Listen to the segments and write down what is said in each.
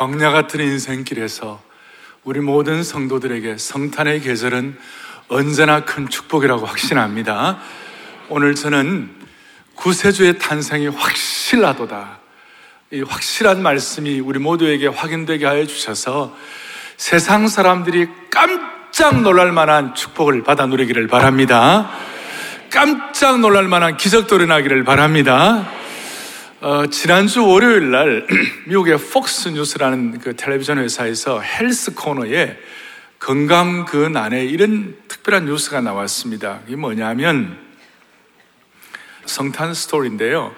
광야 같은 인생길에서 우리 모든 성도들에게 성탄의 계절은 언제나 큰 축복이라고 확신합니다. 오늘 저는 구세주의 탄생이 확실하도다. 이 확실한 말씀이 우리 모두에게 확인되게 하여 주셔서 세상 사람들이 깜짝 놀랄 만한 축복을 받아 누리기를 바랍니다. 깜짝 놀랄 만한 기적도 일어나기를 바랍니다. 어, 지난주 월요일 날 미국의 폭스 뉴스라는 그 텔레비전 회사에서 헬스 코너에 건강 그 난에 이런 특별한 뉴스가 나왔습니다. 이게 뭐냐면 성탄 스토리인데요.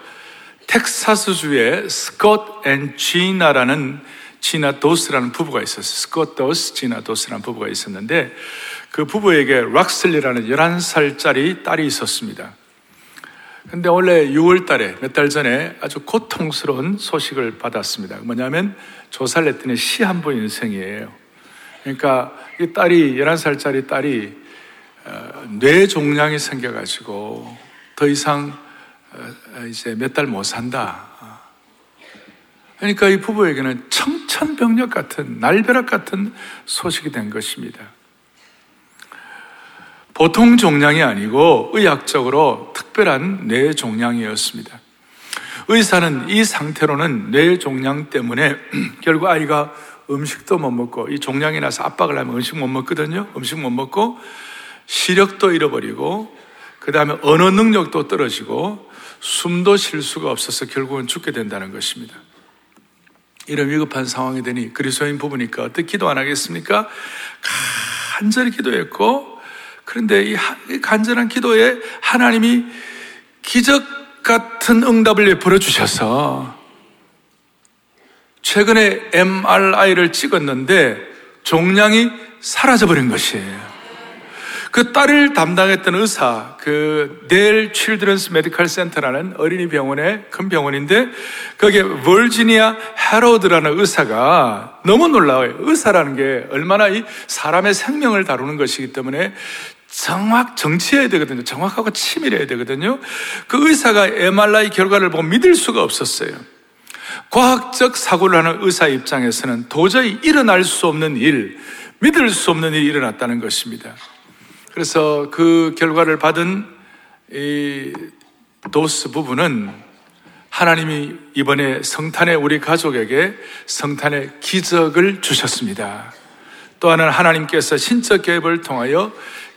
텍사스주의 스콧 and 지나라는 지나 도스라는 부부가 있었어요. 스콧 도스, 지나 도스라는 부부가 있었는데 그 부부에게 락슬리라는 11살짜리 딸이 있었습니다. 근데 원래 6월 달에 몇 달 전에 아주 고통스러운 소식을 받았습니다. 뭐냐면 조사를 했더니 시한부 인생이에요. 그러니까 이 딸이, 11살짜리 딸이 어, 뇌종양이 생겨가지고 더 이상 어, 이제 몇 달 못 산다. 그러니까 이 부부에게는 청천벽력 같은, 날벼락 같은 소식이 된 것입니다. 보통 종양이 아니고 의학적으로 특별한 뇌 종양이었습니다. 의사는 이 상태로는 뇌 종양 때문에 결국 아이가 음식도 못 먹고 이 종양이 나서 압박을 하면 음식 못 먹거든요. 음식 못 먹고 시력도 잃어버리고 그 다음에 언어 능력도 떨어지고 숨도 쉴 수가 없어서 결국은 죽게 된다는 것입니다. 이런 위급한 상황이 되니 그리스도인 부부니까 어떻게 기도 안 하겠습니까? 간절히 기도했고 그런데 이 간절한 기도에 하나님이 기적 같은 응답을 베풀어 주셔서 최근에 MRI를 찍었는데 종양이 사라져버린 것이에요. 그 딸을 담당했던 의사, 그 Dell Children's Medical Center라는 어린이 병원의 큰 병원인데 거기에 버지니아 헤로드라는 의사가 너무 놀라워요. 의사라는 게 얼마나 이 사람의 생명을 다루는 것이기 때문에 정확 정치해야 되거든요. 정확하고 치밀해야 되거든요. 그 의사가 MRI 결과를 보고 믿을 수가 없었어요. 과학적 사고를 하는 의사 입장에서는 도저히 일어날 수 없는 일, 믿을 수 없는 일이 일어났다는 것입니다. 그래서 그 결과를 받은 이 도스 부부는 하나님이 이번에 성탄에 우리 가족에게 성탄의 기적을 주셨습니다. 또 하나는 하나님께서 신적 계획을 통하여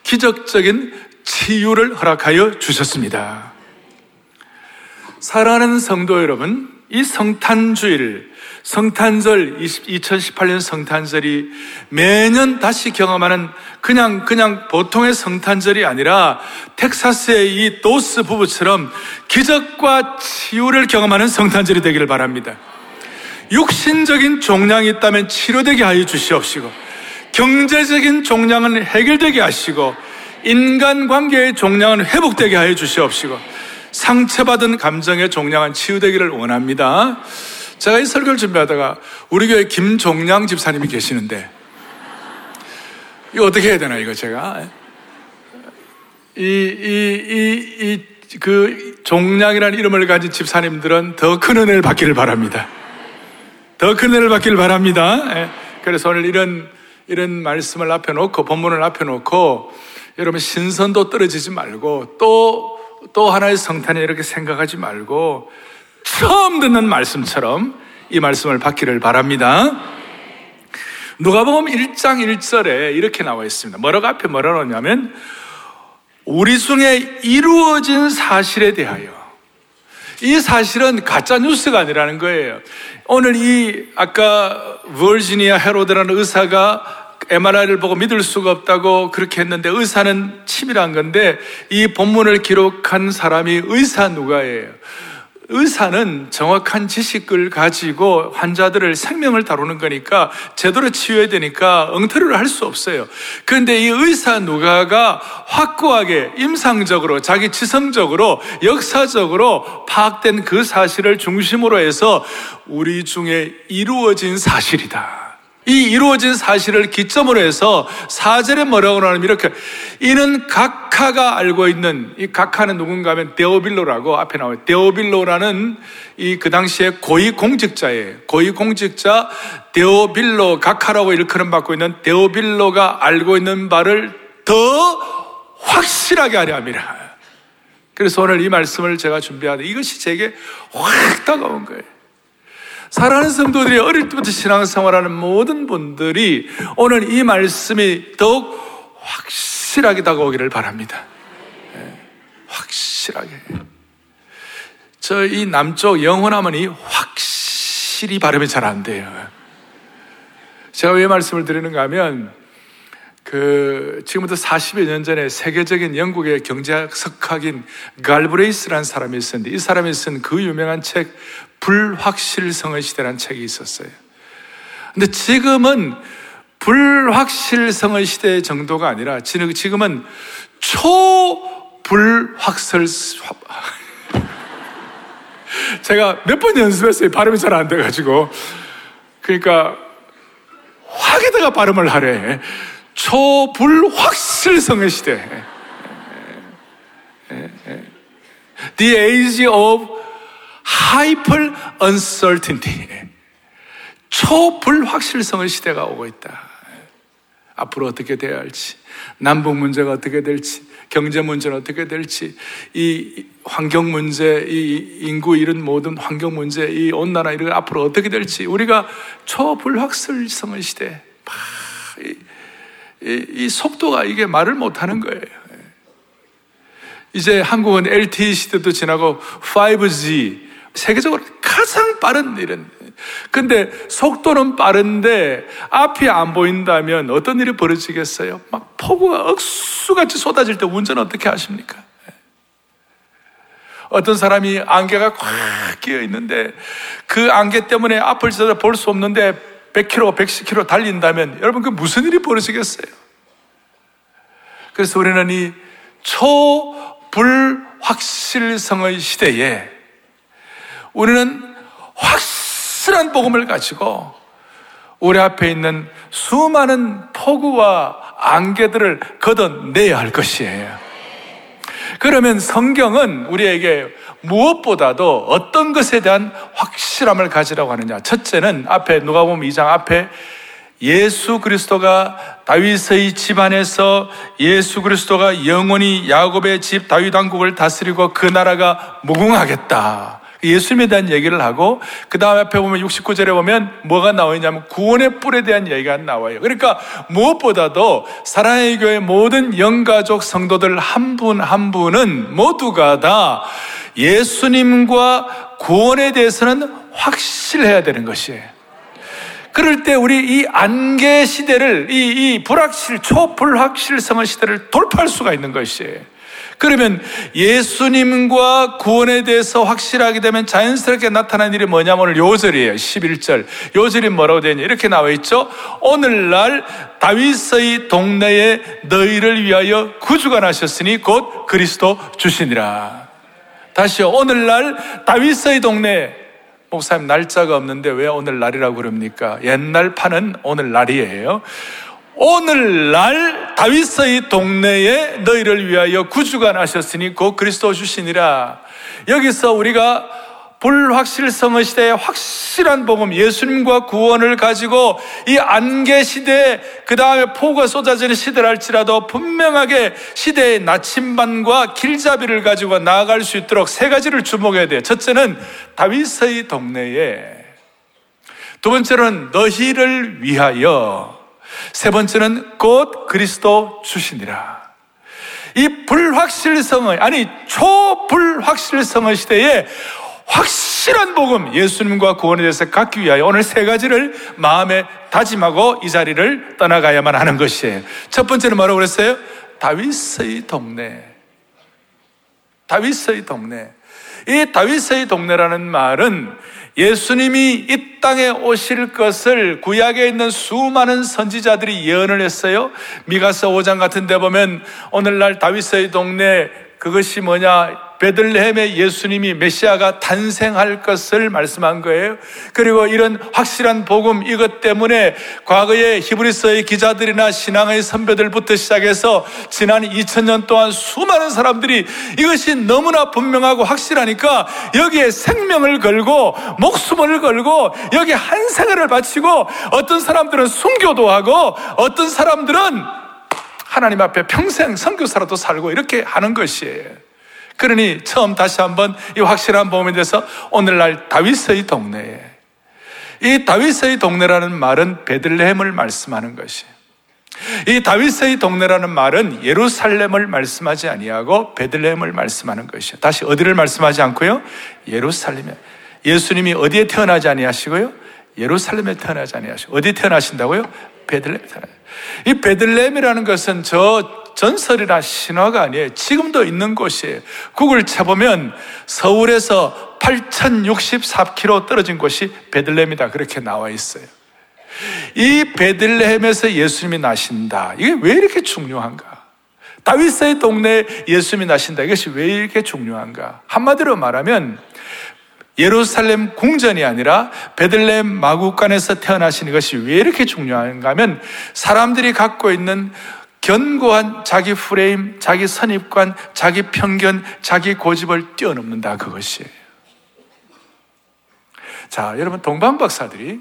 기적적인 치유를 허락하여 주셨습니다. 사랑하는 성도 여러분, 이 성탄주일, 성탄절, 2018년 성탄절이 매년 다시 경험하는 그냥, 그냥 보통의 성탄절이 아니라 텍사스의 이 도스 부부처럼 기적과 치유를 경험하는 성탄절이 되기를 바랍니다. 육신적인 종량이 있다면 치료되게 하여 주시옵시고, 경제적인 종량은 해결되게 하시고, 인간 관계의 종량은 회복되게 하여 주시옵시고, 상처받은 감정의 종량은 치유되기를 원합니다. 제가 이 설교를 준비하다가 우리 교회 김종량 집사님이 계시는데 이거 어떻게 해야 되나 이거 제가 이 이 이 이 그 종량이라는 이름을 가진 집사님들은 더 큰 은혜를 받기를 바랍니다. 더 큰 은혜를 받기를 바랍니다. 예. 그래서 오늘 이런 이런 말씀을 앞에 놓고 본문을 앞에 놓고 여러분 신선도 떨어지지 말고 또또 하나의 성탄에 이렇게 생각하지 말고 처음 듣는 말씀처럼 이 말씀을 받기를 바랍니다. 누가복음 1장 1절에 이렇게 나와 있습니다. 뭐라고 앞에 뭐라 그러냐면 우리 중에 이루어진 사실에 대하여 이 사실은 가짜 뉴스가 아니라는 거예요. 오늘 이 아까 버지니아 헤로드라는 의사가 MRI를 보고 믿을 수가 없다고 그렇게 했는데 의사는 치밀한 건데 이 본문을 기록한 사람이 의사 누가예요. 의사는 정확한 지식을 가지고 환자들을 생명을 다루는 거니까 제대로 치유해야 되니까 엉터리를 할 수 없어요. 그런데 이 의사 누가가 확고하게 임상적으로 자기 지성적으로 역사적으로 파악된 그 사실을 중심으로 해서 우리 중에 이루어진 사실이다. 이 이루어진 사실을 기점으로 해서 사절에 뭐라고 하냐면 이렇게 이는 각하가 알고 있는 이 각하는 누군가 하면 데오빌로라고 앞에 나와요. 데오빌로라는 이 그 당시에 고위 공직자예요. 고위 공직자 데오빌로 각하라고 일컬음 받고 있는 데오빌로가 알고 있는 바를 더 확실하게 하려 합니다. 그래서 오늘 이 말씀을 제가 준비하는 이것이 제게 확 다가온 거예요. 사랑하는 성도들이 어릴 때부터 신앙생활하는 모든 분들이 오늘 이 말씀이 더욱 확실하게 다가오기를 바랍니다. 네, 확실하게. 저 이 남쪽 영혼하면 이 확실히 발음이 잘 안 돼요. 제가 왜 말씀을 드리는가 하면 그 지금부터 40여 년 전에 세계적인 영국의 경제학 석학인 갈브레이스라는 사람이 있었는데 이 사람이 쓴 그 유명한 책 불확실성의 시대라는 책이 있었어요. 근데 지금은 불확실성의 시대 정도가 아니라 지금은 초불확설 제가 몇 번 연습했어요. 발음이 잘 안 돼가지고. 그러니까 확에다가 발음을 하래. 초불확실성의 시대. The age of hyper uncertainty. 초불확실성의 시대가 오고 있다. 앞으로 어떻게 돼야 할지, 남북 문제가 어떻게 될지, 경제 문제는 어떻게 될지, 이 환경 문제, 이 인구 이런 모든 환경 문제, 이 온난화 이런 앞으로 어떻게 될지, 우리가 초불확실성의 시대, 이, 이, 이 속도가 이게 말을 못하는 거예요. 이제 한국은 LTE 시대도 지나고 5G, 세계적으로 가장 빠른 일은. 근데 속도는 빠른데 앞이 안 보인다면 어떤 일이 벌어지겠어요? 막 폭우가 억수같이 쏟아질 때 운전 어떻게 하십니까? 어떤 사람이 안개가 꽉 끼어 있는데 그 안개 때문에 앞을 쳐다볼 수 없는데 100km, 110km 달린다면 여러분 그 무슨 일이 벌어지겠어요? 그래서 우리는 이 초불확실성의 시대에 우리는 확실한 복음을 가지고 우리 앞에 있는 수많은 폭우와 안개들을 걷어내야 할 것이에요. 그러면 성경은 우리에게 무엇보다도 어떤 것에 대한 확실함을 가지라고 하느냐. 첫째는 앞에 누가 보면 2장 앞에 예수 그리스도가 다윗의 집안에서 예수 그리스도가 영원히 야곱의 집 다윗 왕국을 다스리고 그 나라가 무궁하겠다. 예수님에 대한 얘기를 하고 그 다음 앞에 보면 69절에 보면 뭐가 나오냐면 구원의 뿔에 대한 얘기가 나와요. 그러니까 무엇보다도 사랑의 교회 모든 영가족 성도들 한 분한 한 분은 모두가 다 예수님과 구원에 대해서는 확실해야 되는 것이에요. 그럴 때 우리 이 안개 시대를 이, 이 불확실 초불확실성의 시대를 돌파할 수가 있는 것이에요. 그러면 예수님과 구원에 대해서 확실하게 되면 자연스럽게 나타난 일이 뭐냐면 오늘 요절이에요. 11절. 요절이 뭐라고 되냐. 이렇게 나와 있죠. 오늘날 다윗의 동네에 너희를 위하여 구주가 나셨으니 곧 그리스도 주시니라. 다시요. 오늘날 다윗의 동네 목사님 날짜가 없는데 왜 오늘 날이라고 그럽니까? 옛날 판은 오늘 날이에요. 오늘날 다윗의 동네에 너희를 위하여 구주가 나셨으니 곧 그리스도 주시니라. 여기서 우리가 불확실성의 시대에 확실한 복음, 예수님과 구원을 가지고 이 안개 시대, 그 다음에 폭우가 쏟아지는 시대랄지라도 분명하게 시대의 나침반과 길잡이를 가지고 나아갈 수 있도록 세 가지를 주목해야 돼요. 첫째는 다윗의 동네에, 두 번째는 너희를 위하여, 세 번째는 곧 그리스도 주시니라. 이 불확실성의, 아니, 초불확실성의 시대에 확실한 복음, 예수님과 구원에 대해서 갖기 위하여 오늘 세 가지를 마음에 다짐하고 이 자리를 떠나가야만 하는 것이에요. 첫 번째는 뭐라고 그랬어요? 다윗의 동네. 다윗의 동네. 이 다윗의 동네라는 말은 예수님이 이 땅에 오실 것을 구약에 있는 수많은 선지자들이 예언을 했어요. 미가서 5장 같은 데 보면 오늘날 다윗의 동네 그것이 뭐냐 베들레헴의 예수님이 메시아가 탄생할 것을 말씀한 거예요. 그리고 이런 확실한 복음 이것 때문에 과거에 히브리서의 기자들이나 신앙의 선배들부터 시작해서 지난 2000년 동안 수많은 사람들이 이것이 너무나 분명하고 확실하니까 여기에 생명을 걸고 목숨을 걸고 여기 한 생애를 바치고 어떤 사람들은 순교도 하고 어떤 사람들은 하나님 앞에 평생 선교사로도 살고 이렇게 하는 것이에요. 그러니 처음 다시 한번 이 확실한 복음에 대해서 오늘날 다윗의 동네에 이 다윗의 동네라는 말은 베들레헴을 말씀하는 것이에요. 이 다윗의 동네라는 말은 예루살렘을 말씀하지 아니하고 베들레헴을 말씀하는 것이에요. 다시 어디를 말씀하지 않고요? 예루살렘에. 예수님이 어디에 태어나지 아니하시고요? 예루살렘에 태어나지 아니하시고 어디 태어나신다고요? 베들레헴에 태어나. 이 베들레헴이라는 것은 저 전설이나 신화가 아니에요. 지금도 있는 곳이에요. 구글 쳐보면 서울에서 8,064km 떨어진 곳이 베들레헴이다. 그렇게 나와 있어요. 이 베들레헴에서 예수님이 나신다. 이게 왜 이렇게 중요한가? 다윗의 동네에 예수님이 나신다. 이것이 왜 이렇게 중요한가? 한마디로 말하면 예루살렘 궁전이 아니라 베들레헴 마구간에서 태어나신 것이 왜 이렇게 중요한가 하면 사람들이 갖고 있는 견고한 자기 프레임, 자기 선입관, 자기 편견, 자기 고집을 뛰어넘는다 그것이에요. 자, 여러분 동방 박사들이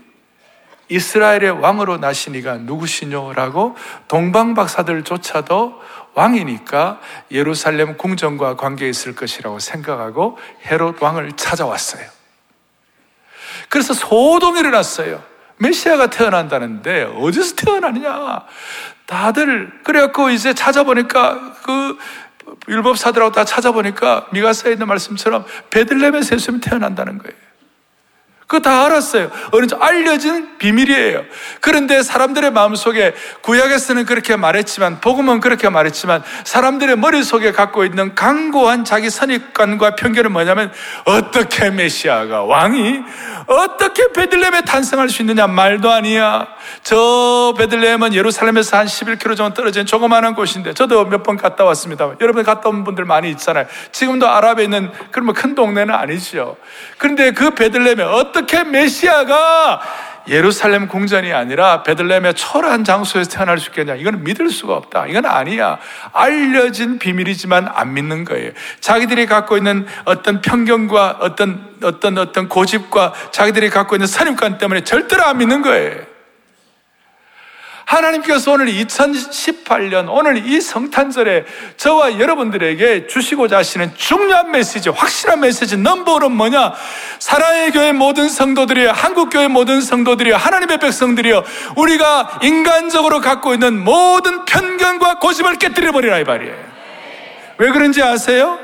이스라엘의 왕으로 나시니가 누구시뇨라고 동방 박사들조차도 왕이니까 예루살렘 궁전과 관계 있을 것이라고 생각하고 헤롯 왕을 찾아왔어요. 그래서 소동이 일어났어요. 메시아가 태어난다는데 어디서 태어나느냐? 다들 그래갖고 이제 찾아보니까 그 율법사들하고 다 찾아보니까 미가사에 있는 말씀처럼 베들레헴에서 예수님이 태어난다는 거예요. 그거 다 알았어요. 어느 정 알려진 비밀이에요. 그런데 사람들의 마음속에 구약에서는 그렇게 말했지만 복음은 그렇게 말했지만 사람들의 머릿속에 갖고 있는 강고한 자기 선입관과 편견은 뭐냐면 어떻게 메시아가 왕이 어떻게 베들레헴에 탄생할 수 있느냐 말도 아니야. 저 베들레헴은 예루살렘에서 한 11km 정도 떨어진 조그마한 곳인데 저도 몇 번 갔다 왔습니다. 여러분 갔다 온 분들 많이 있잖아요. 지금도 아랍에 있는 그런 큰 동네는 아니죠. 그런데 그 베들레헴에 어떻게 메시아가 예루살렘 궁전이 아니라 베들레헴의 초라한 장소에서 태어날 수 있겠냐? 이건 믿을 수가 없다. 이건 아니야. 알려진 비밀이지만 안 믿는 거예요. 자기들이 갖고 있는 어떤 편견과 어떤 어떤 어떤 고집과 자기들이 갖고 있는 선입관 때문에 절대로 안 믿는 거예요. 하나님께서 오늘 2018년 오늘 이 성탄절에 저와 여러분들에게 주시고자 하시는 중요한 메시지, 확실한 메시지 넘버원은 뭐냐? 사랑의 교회 모든 성도들이요, 한국교회 모든 성도들이요, 하나님의 백성들이요, 우리가 인간적으로 갖고 있는 모든 편견과 고집을 깨뜨려 버리라 이 말이에요. 왜 그런지 아세요?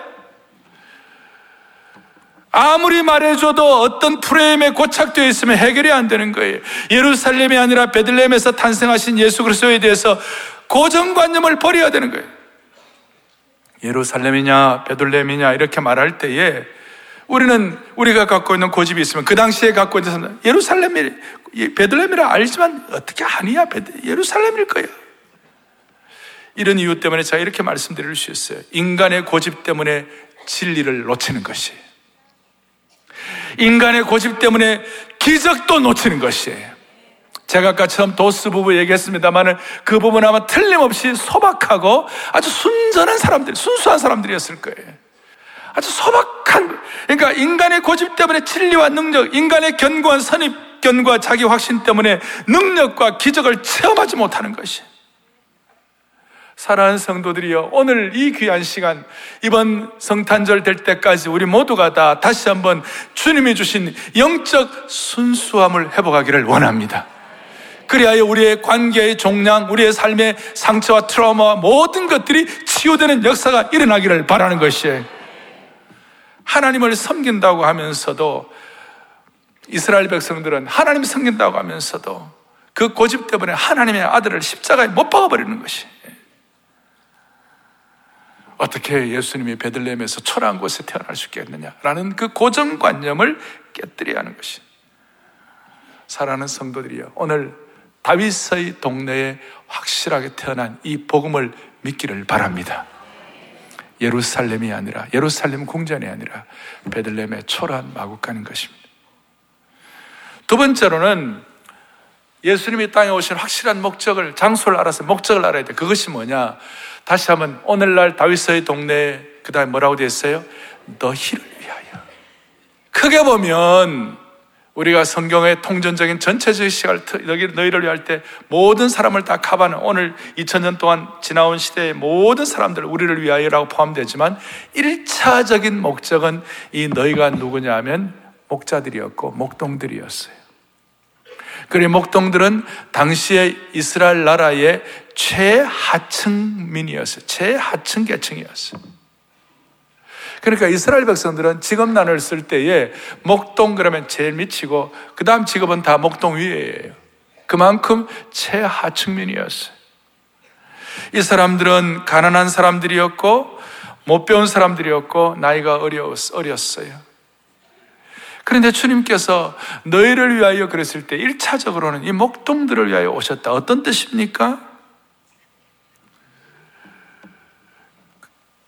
아무리 말해줘도 어떤 프레임에 고착되어 있으면 해결이 안 되는 거예요. 예루살렘이 아니라 베들레헴에서 탄생하신 예수 그리스도에 대해서 고정관념을 버려야 되는 거예요. 예루살렘이냐 베들레헴이냐 이렇게 말할 때에 우리는 우리가 갖고 있는 고집이 있으면 그 당시에 갖고 있는 사람 예루살렘이 베들레헴이라 알지만 어떻게 아니야 예루살렘일 거야. 이런 이유 때문에 제가 이렇게 말씀드릴 수 있어요. 인간의 고집 때문에 진리를 놓치는 것이에요. 인간의 고집 때문에 기적도 놓치는 것이에요. 제가 아까 처음 도스 부부 얘기했습니다만은 그 부부는 아마 틀림없이 소박하고 아주 순전한 사람들, 순수한 사람들이었을 거예요. 아주 소박한, 그러니까 인간의 고집 때문에 진리와 능력, 인간의 견고한 선입견과 자기 확신 때문에 능력과 기적을 체험하지 못하는 것이. 사랑하는 성도들이여, 오늘 이 귀한 시간, 이번 성탄절 될 때까지 우리 모두가 다 다시 한번 주님이 주신 영적 순수함을 회복하기를 원합니다. 그리하여 우리의 관계의 종량, 우리의 삶의 상처와 트라우마와 모든 것들이 치유되는 역사가 일어나기를 바라는 것이에요. 하나님을 섬긴다고 하면서도 이스라엘 백성들은 하나님 섬긴다고 하면서도 그 고집 때문에 하나님의 아들을 십자가에 못 박아버리는 것이 어떻게 예수님이 베들레헴에서 초라한 곳에 태어날 수 있겠느냐라는 그 고정관념을 깨뜨려야 하는 것이. 사랑하는 성도들이여, 오늘 다윗의 동네에 확실하게 태어난 이 복음을 믿기를 바랍니다. 예루살렘이 아니라 예루살렘 궁전이 아니라 베들렘의 초라한 가는 것입니다. 두 번째로는 예수님이 땅에 오신 확실한 목적을 장소를 알아서 목적을 알아야 돼. 그것이 뭐냐? 다시 한번 오늘날 다윗의 동네 그다음에 뭐라고 되어 있어요? 너희를 위하여. 크게 보면 우리가 성경의 통전적인 전체적인 시각을 너희를 위할 때 모든 사람을 다 커버하는 오늘 2000년 동안 지나온 시대의 모든 사람들 우리를 위하여라고 포함되지만 1차적인 목적은 이 너희가 누구냐 하면 목자들이었고 목동들이었어요. 그리고 목동들은 당시의 이스라엘 나라의 최하층민이었어요. 최하층 계층이었어요. 그러니까 이스라엘 백성들은 직업 난을 쓸 때에 목동 그러면 제일 미치고 그 다음 직업은 다 목동 위에예요. 그만큼 최하층민이었어요. 이 사람들은 가난한 사람들이었고 못 배운 사람들이었고 나이가 어렸어요. 그런데 주님께서 너희를 위하여 그랬을 때 1차적으로는 이 목동들을 위하여 오셨다. 어떤 뜻입니까?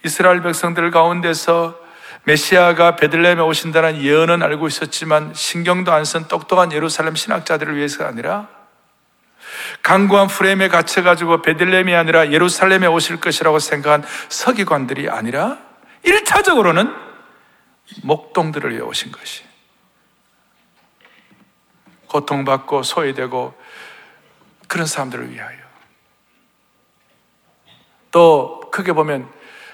이스라엘 백성들 가운데서 메시아가 베들레헴에 오신다는 예언은 알고 있었지만 신경도 안 쓴 똑똑한 예루살렘 신학자들을 위해서가 아니라 강구한 프레임에 갇혀가지고 베들레헴이 아니라 예루살렘에 오실 것이라고 생각한 서기관들이 아니라 1차적으로는 목동들을 위해 오신 것이 고통받고 소외되고 그런 사람들을 위하여 또 크게 보면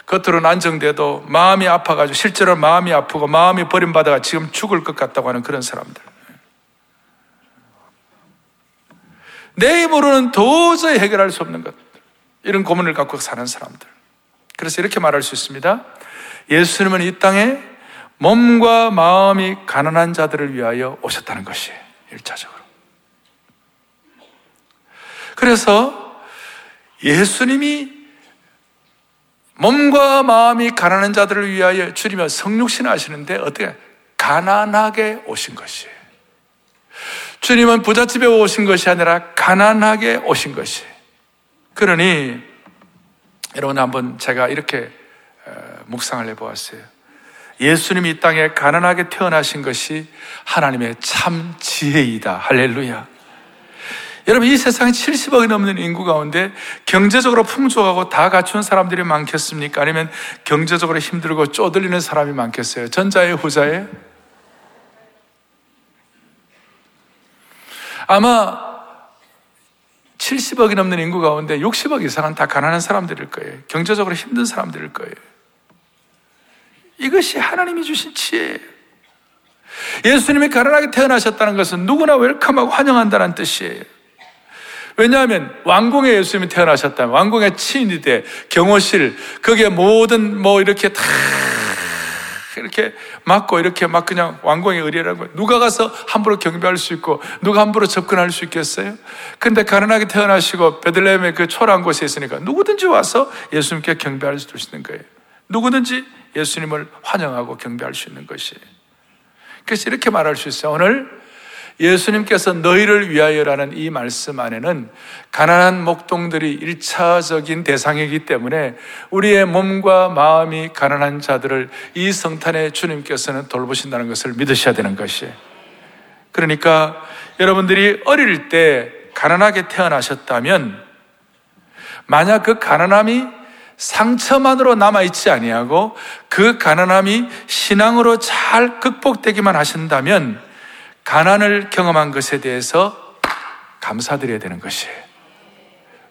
겉으로는 안정돼도 마음이 아파가지고 실제로 마음이 아프고 마음이 버림받아가 지금 죽을 것 같다고 하는 그런 사람들. 내 힘으로는 도저히 해결할 수 없는 것. 이런 고민을 갖고 사는 사람들. 그래서 이렇게 말할 수 있습니다. 예수님은 이 땅에 몸과 마음이 가난한 자들을 위하여 오셨다는 것이 1차적으로. 그래서 예수님이 몸과 마음이 가난한 자들을 위하여 주님은 성육신 하시는데 어떻게 가난하게 오신 것이에요. 주님은 부잣집에 오신 것이 아니라 가난하게 오신 것이. 그러니 여러분 한번 제가 이렇게 어, 묵상을 해보았어요. 예수님이 이 땅에 가난하게 태어나신 것이 하나님의 참 지혜이다. 할렐루야. 여러분 이 세상에 70억이 넘는 인구 가운데 경제적으로 풍족하고 다 갖춘 사람들이 많겠습니까? 아니면 경제적으로 힘들고 쪼들리는 사람이 많겠어요? 전자의 후자에? 아마 70억이 넘는 인구 가운데 60억 이상은 다 가난한 사람들일 거예요. 경제적으로 힘든 사람들일 거예요. 이것이 하나님이 주신 지혜예요. 예수님이 가난하게 태어나셨다는 것은 누구나 웰컴하고 환영한다는 뜻이에요. 왜냐하면 왕궁에 예수님이 태어나셨다면 왕궁의 치인이 돼 경호실 거기에 모든 뭐 이렇게 다 이렇게 막고 이렇게 막 그냥 왕궁의 의리라고 누가 가서 함부로 경배할 수 있고 누가 함부로 접근할 수 있겠어요? 근데 가난하게 태어나시고 베들레헴의 그 초라한 곳에 있으니까 누구든지 와서 예수님께 경배할 수 있는 거예요. 누구든지 예수님을 환영하고 경배할 수 있는 것이에요. 그래서 이렇게 말할 수 있어요. 오늘 예수님께서 너희를 위하여라는 이 말씀 안에는 가난한 목동들이 일차적인 대상이기 때문에 우리의 몸과 마음이 가난한 자들을 이 성탄에 주님께서는 돌보신다는 것을 믿으셔야 되는 것이에요. 그러니까 여러분들이 어릴 때 가난하게 태어나셨다면 만약 그 가난함이 상처만으로 남아있지 아니하고 그 가난함이 신앙으로 잘 극복되기만 하신다면 가난을 경험한 것에 대해서 감사드려야 되는 것이에요.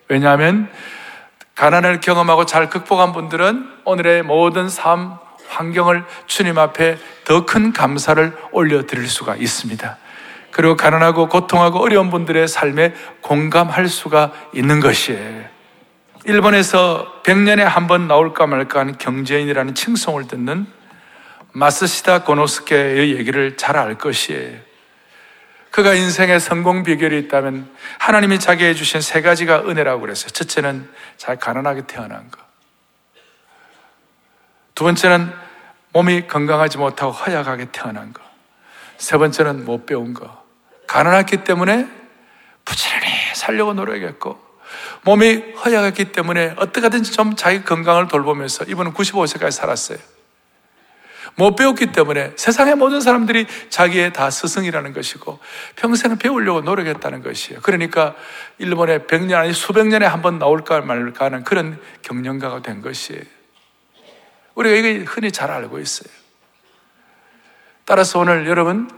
왜냐하면 가난을 경험하고 잘 극복한 분들은 오늘의 모든 삶 환경을 주님 앞에 더 큰 감사를 올려드릴 수가 있습니다. 그리고 가난하고 고통하고 어려운 분들의 삶에 공감할 수가 있는 것이에요. 일본에서 100년에 한 번 나올까 말까 하는 경제인이라는 칭송을 듣는 마스시다 고노스케의 얘기를 잘 알 것이에요. 그가 인생의 성공 비결이 있다면 하나님이 자기에 주신 세 가지가 은혜라고 그랬어요. 첫째는 잘 가난하게 태어난 것. 두 번째는 몸이 건강하지 못하고 허약하게 태어난 것. 세 번째는 못 배운 것. 가난했기 때문에 부지런히 살려고 노력했고 몸이 허약했기 때문에 어떻게든지 좀 자기 건강을 돌보면서 이분은 95세까지 살았어요. 못 배웠기 때문에 세상의 모든 사람들이 자기의 다 스승이라는 것이고 평생 배우려고 노력했다는 것이에요. 그러니까 일본에 100년 아니 수백 년에 한 번 나올까 말까 하는 그런 경영가가 된 것이에요. 우리가 이거 흔히 잘 알고 있어요. 따라서 오늘 여러분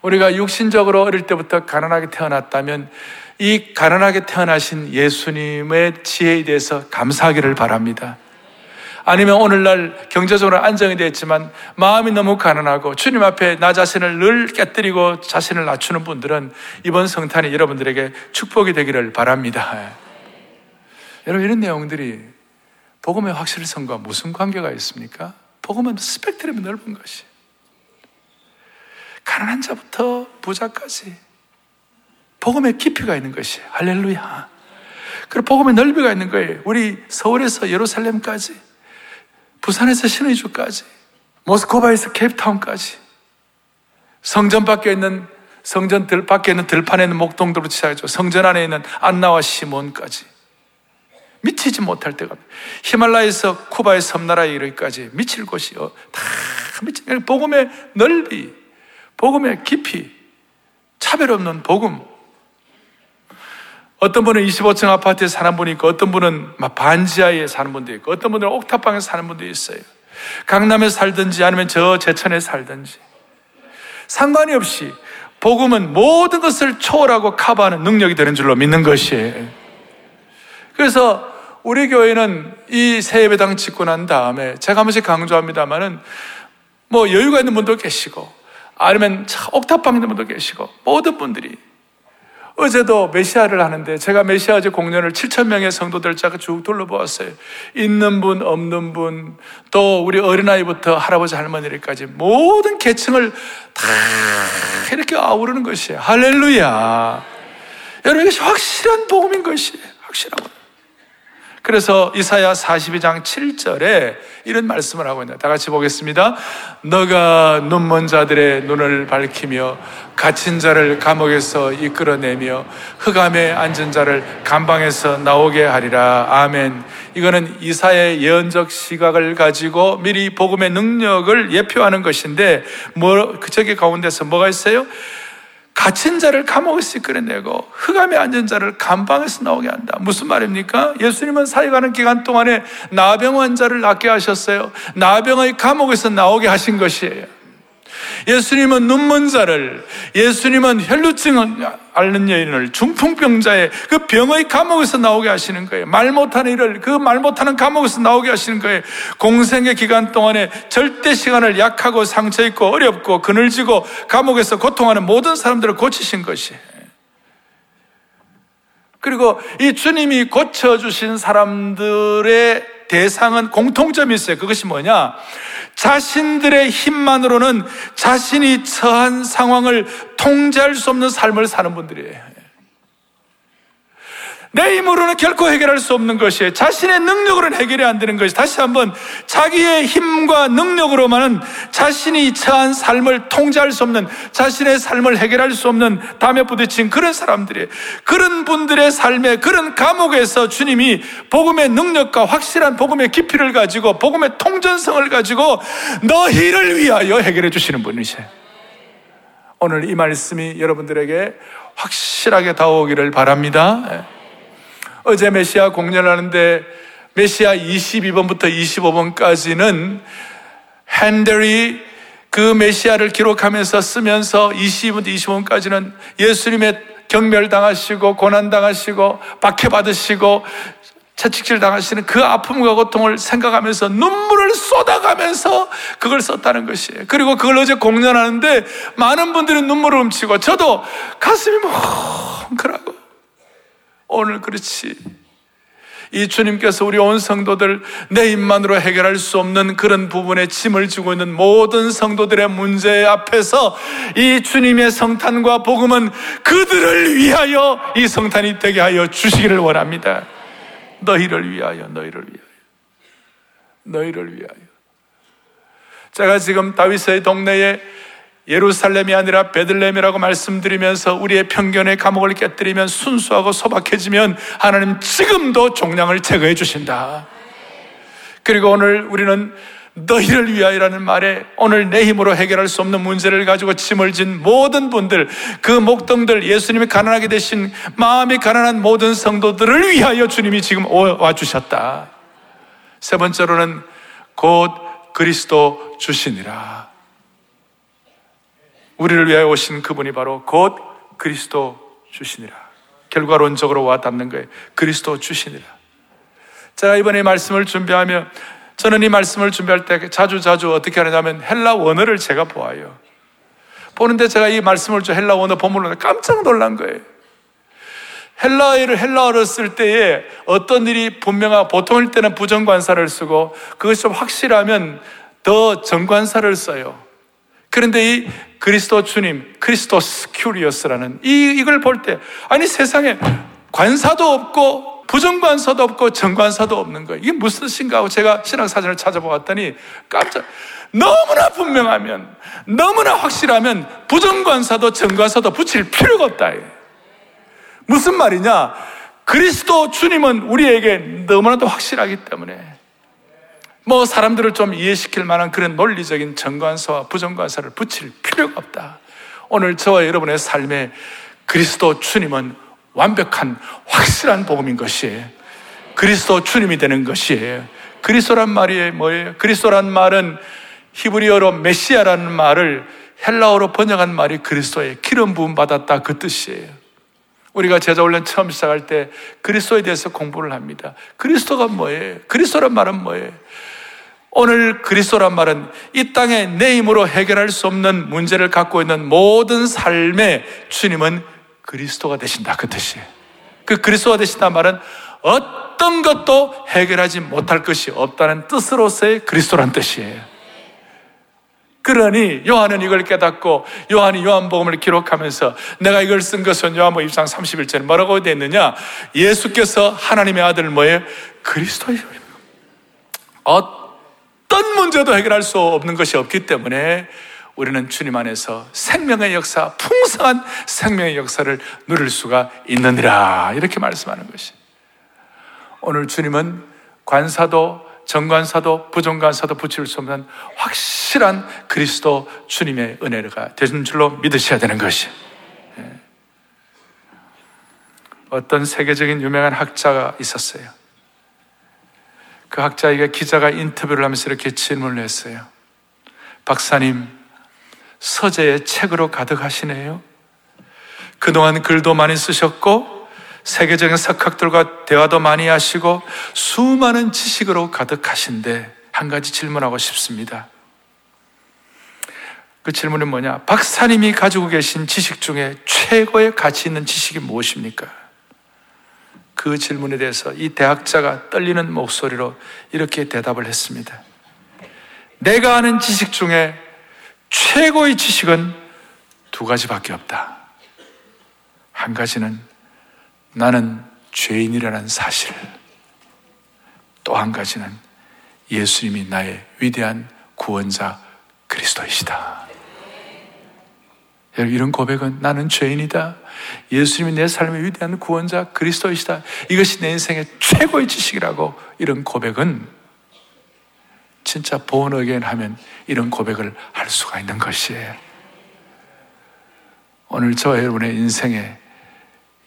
우리가 육신적으로 어릴 때부터 가난하게 태어났다면 이 가난하게 태어나신 예수님의 지혜에 대해서 감사하기를 바랍니다. 아니면 오늘날 경제적으로 안정이 됐지만 마음이 너무 가난하고 주님 앞에 나 자신을 늘 깨뜨리고 자신을 낮추는 분들은 이번 성탄이 여러분들에게 축복이 되기를 바랍니다. 여러분 이런 내용들이 복음의 확실성과 무슨 관계가 있습니까? 복음은 스펙트럼이 넓은 것이. 가난한 자부터 부자까지 복음의 깊이가 있는 것이 할렐루야. 그리고 복음의 넓이가 있는 거예요. 우리 서울에서 예루살렘까지 부산에서 신의주까지, 모스크바에서 케이프타운까지, 성전 밖에 있는 성전 들 밖에 있는 들판에 있는 목동도로 시작했죠. 성전 안에 있는 안나와 시몬까지 미치지 못할 때가 히말라야에서 쿠바의 섬나라에 이르기까지 미칠 곳이요 다 미칠 복음의 넓이, 복음의 깊이, 차별 없는 복음. 어떤 분은 25층 아파트에 사는 분이 있고, 어떤 분은 막 반지하에 사는 분도 있고, 어떤 분은 옥탑방에 사는 분도 있어요. 강남에 살든지 아니면 저 제천에 살든지. 상관이 없이 복음은 모든 것을 초월하고 커버하는 능력이 되는 줄로 믿는 것이에요. 그래서 우리 교회는 이 새예배당 짓고 난 다음에 제가 한 번씩 강조합니다만은 뭐 여유가 있는 분도 계시고 아니면 옥탑방 있는 분도 계시고 모든 분들이 어제도 메시아를 하는데 제가 메시아 제 공연을 7천 명의 성도들 자가 쭉 둘러보았어요. 있는 분, 없는 분, 또 우리 어린아이부터 할아버지 할머니까지 모든 계층을 다 이렇게 아우르는 것이에요. 할렐루야. 여러분 이것이 확실한 복음인 것이에요. 확실한 그래서 이사야 42장 7절에 이런 말씀을 하고 있다. 다 같이 보겠습니다. 너가 눈먼 자들의 눈을 밝히며 갇힌 자를 감옥에서 이끌어내며 흑암에 앉은 자를 감방에서 나오게 하리라. 아멘. 이거는 이사의 예언적 시각을 가지고 미리 복음의 능력을 예표하는 것인데 뭐 저기 가운데서 뭐가 있어요? 갇힌 자를 감옥에서 이끌어내고 흑암에 앉은 자를 감방에서 나오게 한다. 무슨 말입니까? 예수님은 사역하는 기간 동안에 나병 환자를 낫게 하셨어요. 나병의 감옥에서 나오게 하신 것이에요. 예수님은 눈먼 자를, 예수님은 혈루증 앓는 여인을 중풍병자의 그 병의 감옥에서 나오게 하시는 거예요. 말 못하는 일을 그 말 못하는 감옥에서 나오게 하시는 거예요. 공생의 기간 동안에 절대 시간을 약하고 상처 있고 어렵고 그늘지고 감옥에서 고통하는 모든 사람들을 고치신 것이에요. 그리고 이 주님이 고쳐주신 사람들의 대상은 공통점이 있어요. 그것이 뭐냐? 자신들의 힘만으로는 자신이 처한 상황을 통제할 수 없는 삶을 사는 분들이에요. 내 힘으로는 결코 해결할 수 없는 것이에요. 자신의 능력으로는 해결이 안 되는 것이 다시 한번 자기의 힘과 능력으로만은 자신이 처한 삶을 통제할 수 없는 자신의 삶을 해결할 수 없는 담에 부딪힌 그런 사람들이에요. 그런 분들의 삶에 그런 감옥에서 주님이 복음의 능력과 확실한 복음의 깊이를 가지고 복음의 통전성을 가지고 너희를 위하여 해결해 주시는 분이세요. 오늘 이 말씀이 여러분들에게 확실하게 다오기를 바랍니다. 어제 메시아 공연을 하는데 메시아 22번부터 25번까지는 핸델이 그 메시아를 기록하면서 쓰면서 22번, 25번까지는 예수님의 경멸당하시고 고난당하시고 박해받으시고 채찍질 당하시는 그 아픔과 고통을 생각하면서 눈물을 쏟아가면서 그걸 썼다는 것이에요. 그리고 그걸 어제 공연하는데 많은 분들이 눈물을 훔치고 저도 가슴이 뭉클하고 오늘 그렇지. 이 주님께서 우리 온 성도들 내 입만으로 해결할 수 없는 그런 부분에 짐을 지고 있는 모든 성도들의 문제 앞에서 이 주님의 성탄과 복음은 그들을 위하여 이 성탄이 되게 하여 주시기를 원합니다. 너희를 위하여, 너희를 위하여. 너희를 위하여. 제가 지금 다윗의 동네에 예루살렘이 아니라 베들렘이라고 말씀드리면서 우리의 편견의 감옥을 깨뜨리면 순수하고 소박해지면 하나님 지금도 종량을 제거해 주신다. 그리고 오늘 우리는 너희를 위하여라는 말에 오늘 내 힘으로 해결할 수 없는 문제를 가지고 짐을 진 모든 분들, 그 목동들 예수님이 가난하게 되신 마음이 가난한 모든 성도들을 위하여 주님이 지금 와 주셨다. 세 번째로는 곧 그리스도 주시니라. 우리를 위하여 오신 그분이 바로 곧 그리스도 주시니라. 결과론적으로 와 닿는 거예요. 그리스도 주시니라. 제가 이번에 말씀을 준비하며 저는 이 말씀을 준비할 때 자주 자주 어떻게 하느냐면 헬라 원어를 제가 보아요. 보는데 제가 이 말씀을 좀 헬라 원어 본문으로 깜짝 놀란 거예요. 헬라어를 헬라어로 쓸 때에 어떤 일이 분명하고 보통일 때는 부정관사를 쓰고 그것이 좀 확실하면 더 정관사를 써요. 그런데 이 그리스도 주님, Χριστός Κύριος라는 이, 이걸 볼 때, 아니 세상에 관사도 없고 부정관사도 없고 정관사도 없는 거예요. 이게 무슨 뜻인가 하고 제가 신앙사전을 찾아보았더니 깜짝, 너무나 분명하면, 너무나 확실하면 부정관사도 정관사도 붙일 필요가 없다. 무슨 말이냐? 그리스도 주님은 우리에게 너무나도 확실하기 때문에 뭐 사람들을 좀 이해시킬 만한 그런 논리적인 정관사와 부정관사를 붙일 필요가 없다. 오늘 저와 여러분의 삶에 그리스도 주님은 완벽한 확실한 복음인 것이에요. 그리스도 주님이 되는 것이에요. 그리스도란 말이 뭐예요? 그리스도란 말은 히브리어로 메시아라는 말을 헬라어로 번역한 말이 그리스도의 기름 부음 받았다 그 뜻이에요. 우리가 제자 훈련 처음 시작할 때 그리스도에 대해서 공부를 합니다. 그리스도가 뭐예요? 그리스도란 말은 뭐예요? 오늘 그리스도란 말은 이 땅에 내 힘으로 해결할 수 없는 문제를 갖고 있는 모든 삶에 주님은 그리스도가 되신다. 그 뜻이에요. 그 그리스도가 되신다 말은 어떤 것도 해결하지 못할 것이 없다는 뜻으로서의 그리스도란 뜻이에요. 그러니 요한은 이걸 깨닫고 요한이 요한복음을 기록하면서 내가 이걸 쓴 것은 요한복음 2장 31절에 뭐라고 되어 있느냐? 예수께서 하나님의 아들 뭐예요? 그리스도예요. 문제도 해결할 수 없는 것이 없기 때문에 우리는 주님 안에서 생명의 역사, 풍성한 생명의 역사를 누릴 수가 있느니라. 이렇게 말씀하는 것이. 오늘 주님은 관사도, 정관사도, 부정관사도 붙일 수 없는 확실한 그리스도 주님의 은혜가 되는 줄로 믿으셔야 되는 것이. 예. 어떤 세계적인 유명한 학자가 있었어요. 그 학자에게 기자가 인터뷰를 하면서 이렇게 질문을 했어요. 박사님, 서재에 책으로 가득하시네요. 그동안 글도 많이 쓰셨고, 세계적인 석학들과 대화도 많이 하시고, 수많은 지식으로 가득하신데, 한 가지 질문하고 싶습니다. 그 질문은 뭐냐? 박사님이 가지고 계신 지식 중에 최고의 가치 있는 지식이 무엇입니까? 그 질문에 대해서 이 대학자가 떨리는 목소리로 이렇게 대답을 했습니다. 내가 아는 지식 중에 최고의 지식은 두 가지밖에 없다. 한 가지는 나는 죄인이라는 사실. 또 한 가지는 예수님이 나의 위대한 구원자 그리스도이시다. 이런 고백은 나는 죄인이다. 예수님이 내 삶의 위대한 구원자 그리스도이시다. 이것이 내 인생의 최고의 지식이라고 이런 고백은 진짜 본어겐 하면 이런 고백을 할 수가 있는 것이에요. 오늘 저와 여러분의 인생에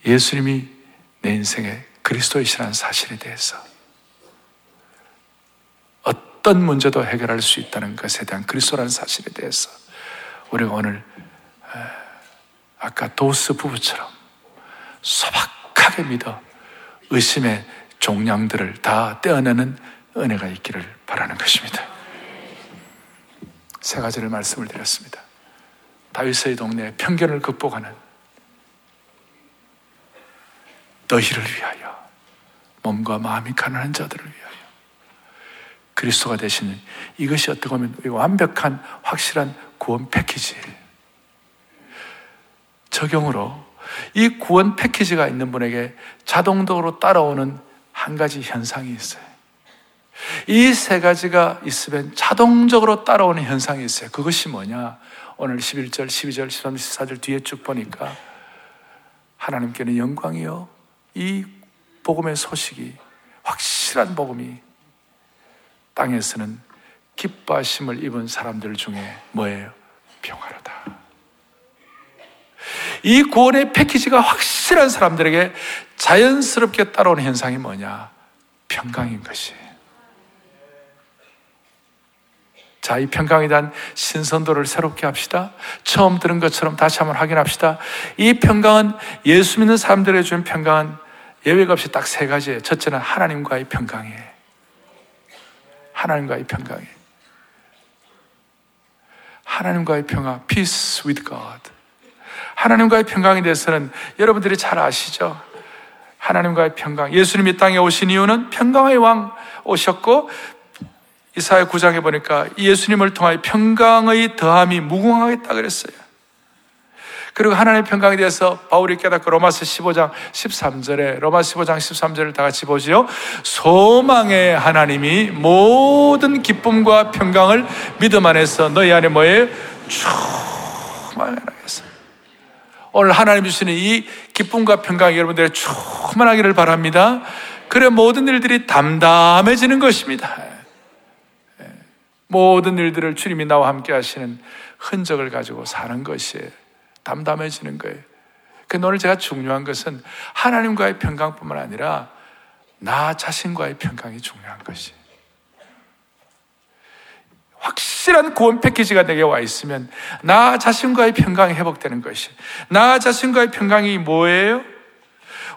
예수님이 내 인생의 그리스도이시라는 사실에 대해서 어떤 문제도 해결할 수 있다는 것에 대한 그리스도라는 사실에 대해서 우리가 오늘 아까 도스 부부처럼 소박하게 믿어 의심의 종량들을 다 떼어내는 은혜가 있기를 바라는 것입니다. 세 가지를 말씀을 드렸습니다. 다윗의 동네 편견을 극복하는 너희를 위하여 몸과 마음이 가난한 자들을 위하여 그리스도가 되시는 이것이 어떻게 보면 완벽한 확실한 구원 패키지예요. 적용으로 이 구원 패키지가 있는 분에게 자동적으로 따라오는 한 가지 현상이 있어요. 이 세 가지가 있으면 자동적으로 따라오는 현상이 있어요. 그것이 뭐냐? 오늘 11절, 12절, 13절, 14절 뒤에 쭉 보니까 하나님께는 영광이요. 이 복음의 소식이 확실한 복음이 땅에서는 기뻐하심을 입은 사람들 중에 뭐예요? 평화로다. 이 구원의 패키지가 확실한 사람들에게 자연스럽게 따라오는 현상이 뭐냐? 평강인 것이. 자, 이 평강에 대한 신선도를 새롭게 합시다. 처음 들은 것처럼 다시 한번 확인합시다. 이 평강은 예수 믿는 사람들에게 준 평강은 예외가 없이 딱 세 가지예요. 첫째는 하나님과의 평강이에요. 하나님과의 평강이에요. 하나님과의 평화, peace with God. 하나님과의 평강에 대해서는 여러분들이 잘 아시죠? 하나님과의 평강. 예수님이 땅에 오신 이유는 평강의 왕 오셨고 이사야 9장에 보니까 예수님을 통하여 평강의 더함이 무궁하겠다 그랬어요. 그리고 하나님의 평강에 대해서 바울이 깨닫고 로마서 15장 13절에 로마 15장 13절을 다 같이 보지요. 소망의 하나님이 모든 기쁨과 평강을 믿음 안에서 너희 안에 뭐예요? 충만하겠어. 오늘 하나님 주시는 이 기쁨과 평강이 여러분들의 충만하기를 바랍니다. 그래 모든 일들이 담담해지는 것입니다. 모든 일들을 주님이 나와 함께 하시는 흔적을 가지고 사는 것이 담담해지는 거예요. 그 오늘 제가 중요한 것은 하나님과의 평강뿐만 아니라 나 자신과의 평강이 중요한 것이. 확실한 구원 패키지가 내게 와 있으면 나 자신과의 평강이 회복되는 것이. 나 자신과의 평강이 뭐예요?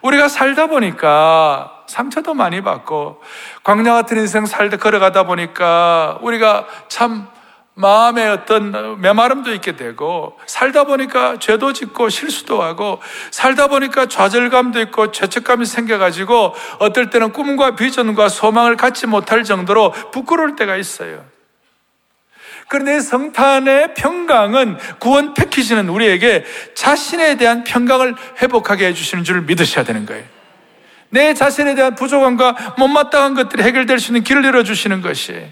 우리가 살다 보니까 상처도 많이 받고 광야 같은 인생 살다 걸어가다 보니까 우리가 참 마음에 어떤 메마름도 있게 되고 살다 보니까 죄도 짓고 실수도 하고 살다 보니까 좌절감도 있고 죄책감이 생겨가지고 어떨 때는 꿈과 비전과 소망을 갖지 못할 정도로 부끄러울 때가 있어요. 그런데 성탄의 평강은 구원 패키지는 우리에게 자신에 대한 평강을 회복하게 해주시는 줄 믿으셔야 되는 거예요. 내 자신에 대한 부족함과 못마땅한 것들이 해결될 수 있는 길을 열어주시는 것이.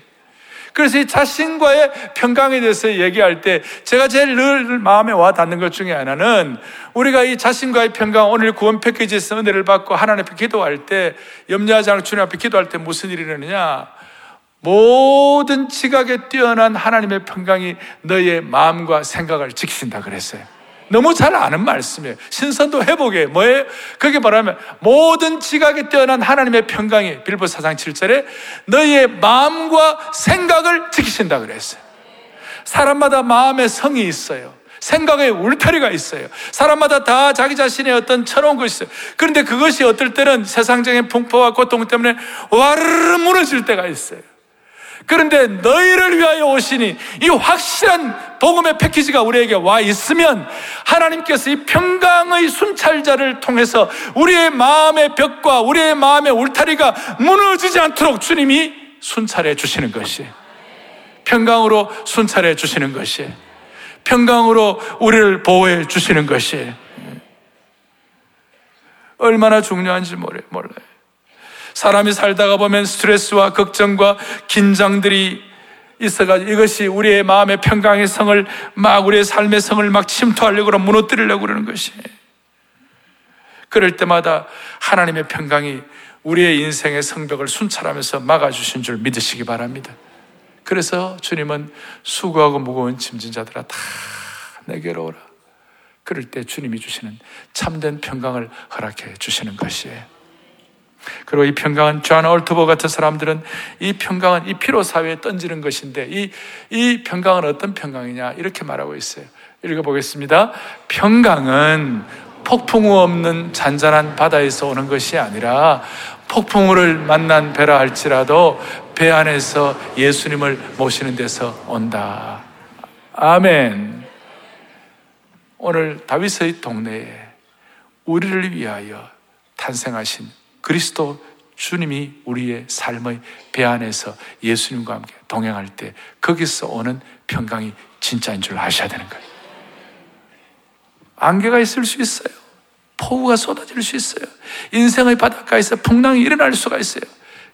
그래서 이 자신과의 평강에 대해서 얘기할 때 제가 제일 늘 마음에 와 닿는 것 중에 하나는 우리가 이 자신과의 평강, 오늘 구원 패키지에서 은혜를 받고 하나님 앞에 기도할 때 염려하지 않고 주님 앞에 기도할 때 무슨 일이 일어느냐? 모든 지각에 뛰어난 하나님의 평강이 너의 마음과 생각을 지키신다 그랬어요. 너무 잘 아는 말씀이에요. 신선도 회복에 뭐예요? 그게 뭐냐면 모든 지각에 뛰어난 하나님의 평강이 빌보 사상 7절에 너희의 마음과 생각을 지키신다 그랬어요. 사람마다 마음의 성이 있어요. 생각에 울타리가 있어요. 사람마다 다 자기 자신의 어떤 철없는 것이 있어요. 그런데 그것이 어떨 때는 세상적인 풍파와 고통 때문에 와르르 무너질 때가 있어요. 그런데 너희를 위하여 오시니 이 확실한 복음의 패키지가 우리에게 와 있으면 하나님께서 이 평강의 순찰자를 통해서 우리의 마음의 벽과 우리의 마음의 울타리가 무너지지 않도록 주님이 순찰해 주시는 것이 평강으로 순찰해 주시는 것이 평강으로 우리를 보호해 주시는 것이 얼마나 중요한지 몰라요. 사람이 살다가 보면 스트레스와 걱정과 긴장들이 있어가지고 이것이 우리의 마음의 평강의 성을 막 우리의 삶의 성을 막 침투하려고 무너뜨리려고 그러는 것이. 그럴 때마다 하나님의 평강이 우리의 인생의 성벽을 순찰하면서 막아주신 줄 믿으시기 바랍니다. 그래서 주님은 수고하고 무거운 짐진 자들아 다 내게로 오라. 그럴 때 주님이 주시는 참된 평강을 허락해 주시는 것이에요. 그리고 이 평강은 존 오트버그 같은 사람들은 이 평강은 이 피로 사회에 던지는 것인데 이, 이 평강은 어떤 평강이냐 이렇게 말하고 있어요. 읽어보겠습니다. 평강은 폭풍우 없는 잔잔한 바다에서 오는 것이 아니라 폭풍우를 만난 배라 할지라도 배 안에서 예수님을 모시는 데서 온다. 아멘. 오늘 다윗의 동네에 우리를 위하여 탄생하신 그리스도 주님이 우리의 삶의 배 안에서 예수님과 함께 동행할 때 거기서 오는 평강이 진짜인 줄 아셔야 되는 거예요. 안개가 있을 수 있어요. 폭우가 쏟아질 수 있어요. 인생의 바닷가에서 풍랑이 일어날 수가 있어요.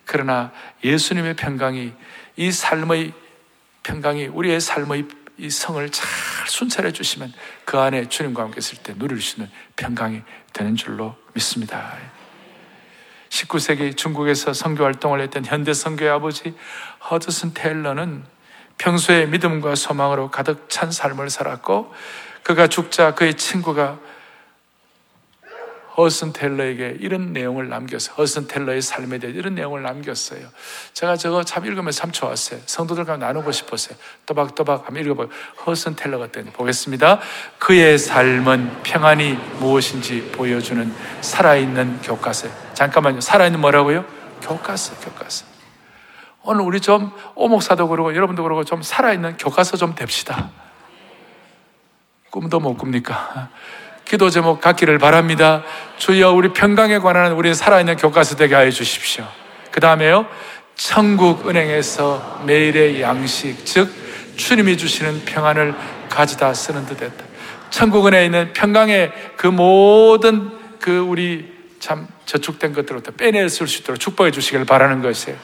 그러나 예수님의 평강이 이 삶의 평강이 우리의 삶의 이 성을 잘잘 순찰해 주시면 그 안에 주님과 함께 있을 때 누릴 수 있는 평강이 되는 줄로 믿습니다. 19세기 중국에서 선교 활동을 했던 현대 선교의 아버지 허드슨 테일러는 평소에 믿음과 소망으로 가득 찬 삶을 살았고 그가 죽자 그의 친구가 허슨 텔러에게 이런 내용을 남겼어요. 허슨 텔러의 삶에 대해 이런 내용을 남겼어요. 제가 저거 참 읽으면서 참 좋았어요. 성도들과 나누고 싶었어요. 또박또박 한번 읽어봐요. 허슨 텔러가 때 보겠습니다. 그의 삶은 평안이 무엇인지 보여주는 살아있는 교과서. 잠깐만요. 살아있는 뭐라고요? 교과서, 교과서. 오늘 우리 좀 오목사도 그러고 여러분도 그러고 좀 살아있는 교과서 좀 됩시다. 꿈도 못 꿉니까? 기도 제목 갖기를 바랍니다. 주여 우리 평강에 관한 우리 살아있는 교과서 되게 하여 주십시오. 그 다음에요. 천국 은행에서 매일의 양식, 즉 주님이 주시는 평안을 가져다 쓰는 듯 했다. 천국 은행에 있는 평강의 그 모든 그 우리 참 저축된 것들로부터 빼내쓸 수 있도록 축복해 주시길 바라는 것이에요.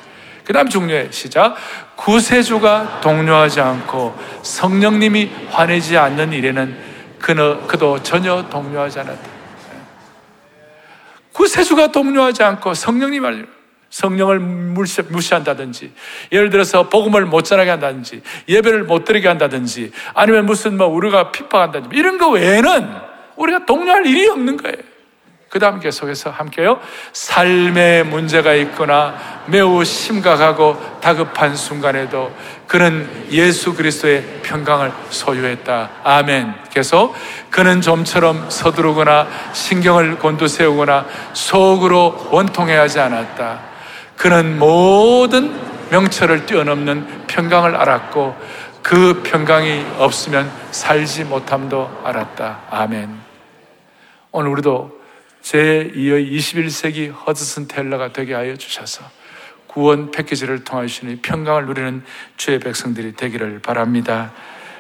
그 다음 중요해. 시작. 구세주가 동료하지 않고 성령님이 화내지 않는 일에는 그는, 그도 전혀 동요하지 않았다. 구세주가 동요하지 않고 성령님 성령을 무시, 무시한다든지, 예를 들어서 복음을 못 전하게 한다든지, 예배를 못 드리게 한다든지, 아니면 무슨 뭐 우리가 핍박한다든지, 이런 거 외에는 우리가 동요할 일이 없는 거예요. 그 다음 계속해서 함께요. 삶에 문제가 있거나 매우 심각하고 다급한 순간에도 그는 예수 그리스도의 평강을 소유했다. 아멘. 계속 그는 좀처럼 서두르거나 신경을 곤두세우거나 속으로 원통해하지 않았다. 그는 모든 명철을 뛰어넘는 평강을 알았고 그 평강이 없으면 살지 못함도 알았다. 아멘. 오늘 우리도 제2의 21세기 허드슨 텔러가 되게 하여 주셔서 구원 패키지를 통하 주시니 평강을 누리는 주의 백성들이 되기를 바랍니다.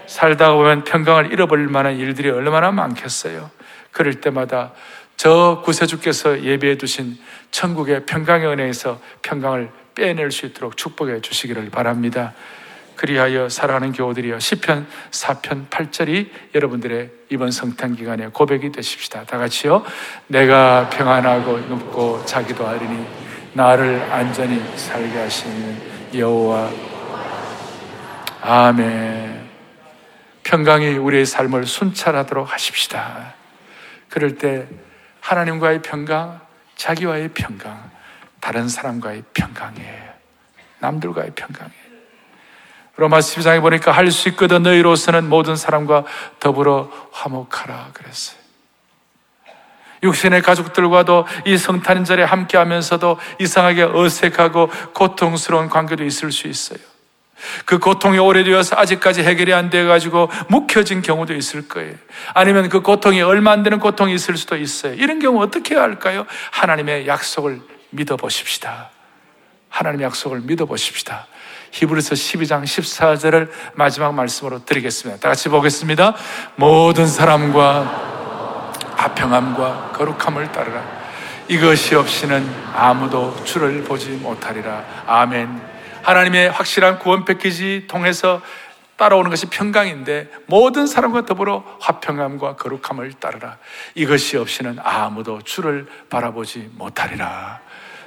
살다 보면 평강을 잃어버릴 만한 일들이 얼마나 많겠어요. 그럴 때마다 저 구세주께서 예비해 두신 천국의 평강의 은혜에서 평강을 빼낼 수 있도록 축복해 주시기를 바랍니다. 그리하여 사랑하는 교우들이여 시편 4편 8절이 여러분들의 이번 성탄 기간에 고백이 되십시다. 다 같이요. 내가 평안하고 눕고 자기도 하리니 나를 안전히 살게 하시는 여호와 아멘. 평강이 우리의 삶을 순찰하도록 하십시다. 그럴 때 하나님과의 평강, 자기와의 평강, 다른 사람과의 평강이에요. 남들과의 평강이에요. 로마 12장에 보니까 할 수 있거든 너희로서는 모든 사람과 더불어 화목하라 그랬어요. 육신의 가족들과도 이 성탄절에 함께 하면서도 이상하게 어색하고 고통스러운 관계도 있을 수 있어요. 그 고통이 오래되어서 아직까지 해결이 안 돼가지고 묵혀진 경우도 있을 거예요. 아니면 그 고통이 얼마 안 되는 고통이 있을 수도 있어요. 이런 경우 어떻게 해야 할까요? 하나님의 약속을 믿어보십시다. 하나님의 약속을 믿어보십시다. 히브리서 12장 14절을 마지막 말씀으로 드리겠습니다. 다 같이 보겠습니다. 모든 사람과 화평함과 거룩함을 따르라. 이것이 없이는 아무도 주를 보지 못하리라. 아멘. 하나님의 확실한 구원 패키지 통해서 따라오는 것이 평강인데 모든 사람과 더불어 화평함과 거룩함을 따르라. 이것이 없이는 아무도 주를 바라보지 못하리라.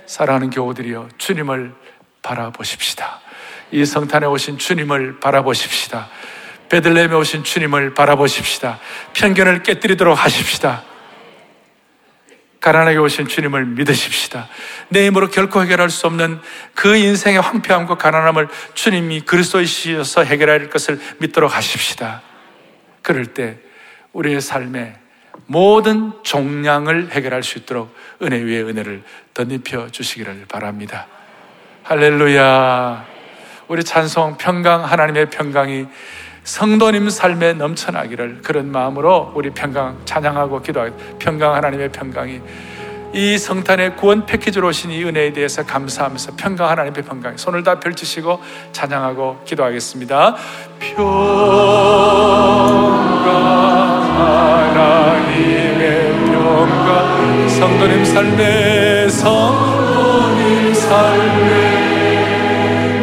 사랑하는 교우들이여 주님을 바라보십시다. 이 성탄에 오신 주님을 바라보십시다. 베들레헴에 오신 주님을 바라보십시다. 편견을 깨뜨리도록 하십시다. 가난하게 오신 주님을 믿으십시다. 내 힘으로 결코 해결할 수 없는 그 인생의 황폐함과 가난함을 주님이 그리스도이시여서 해결할 것을 믿도록 하십시다. 그럴 때 우리의 삶에 모든 종량을 해결할 수 있도록 은혜 위에 은혜를 덧입혀 주시기를 바랍니다. 할렐루야. 우리 찬송 평강 하나님의 평강이 성도님 삶에 넘쳐나기를 그런 마음으로 우리 평강 찬양하고 기도하고 평강 하나님의 평강이 이 성탄의 구원 패키지로 오신 이 은혜에 대해서 감사하면서 평강 하나님의 평강 손을 다 펼치시고 찬양하고 기도하겠습니다. 평강 하나님의 평강 성도님 삶에 성도님 삶에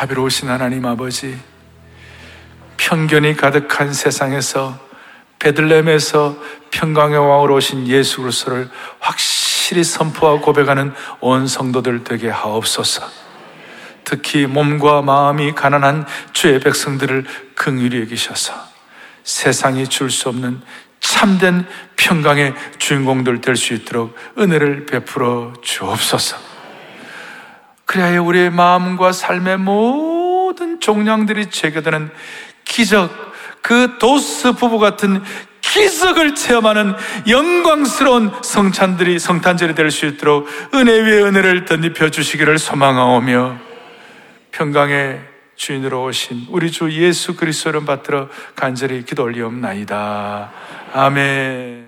자비로우신 하나님 아버지, 편견이 가득한 세상에서 베들렘에서 평강의 왕으로 오신 예수 그리스도를 확실히 선포하고 고백하는 온 성도들 되게 하옵소서. 특히 몸과 마음이 가난한 주의 백성들을 긍휼히 여기셔서 세상이 줄 수 없는 참된 평강의 주인공들 될 수 있도록 은혜를 베풀어 주옵소서. 그래야 우리의 마음과 삶의 모든 종량들이 제거되는 기적, 그 도스 부부 같은 기적을 체험하는 영광스러운 성찬들이 성탄절이 될 수 있도록 은혜 위에 은혜를 덧입혀 주시기를 소망하오며 평강의 주인으로 오신 우리 주 예수 그리스도를 받들어 간절히 기도 올리옵나이다. 아멘.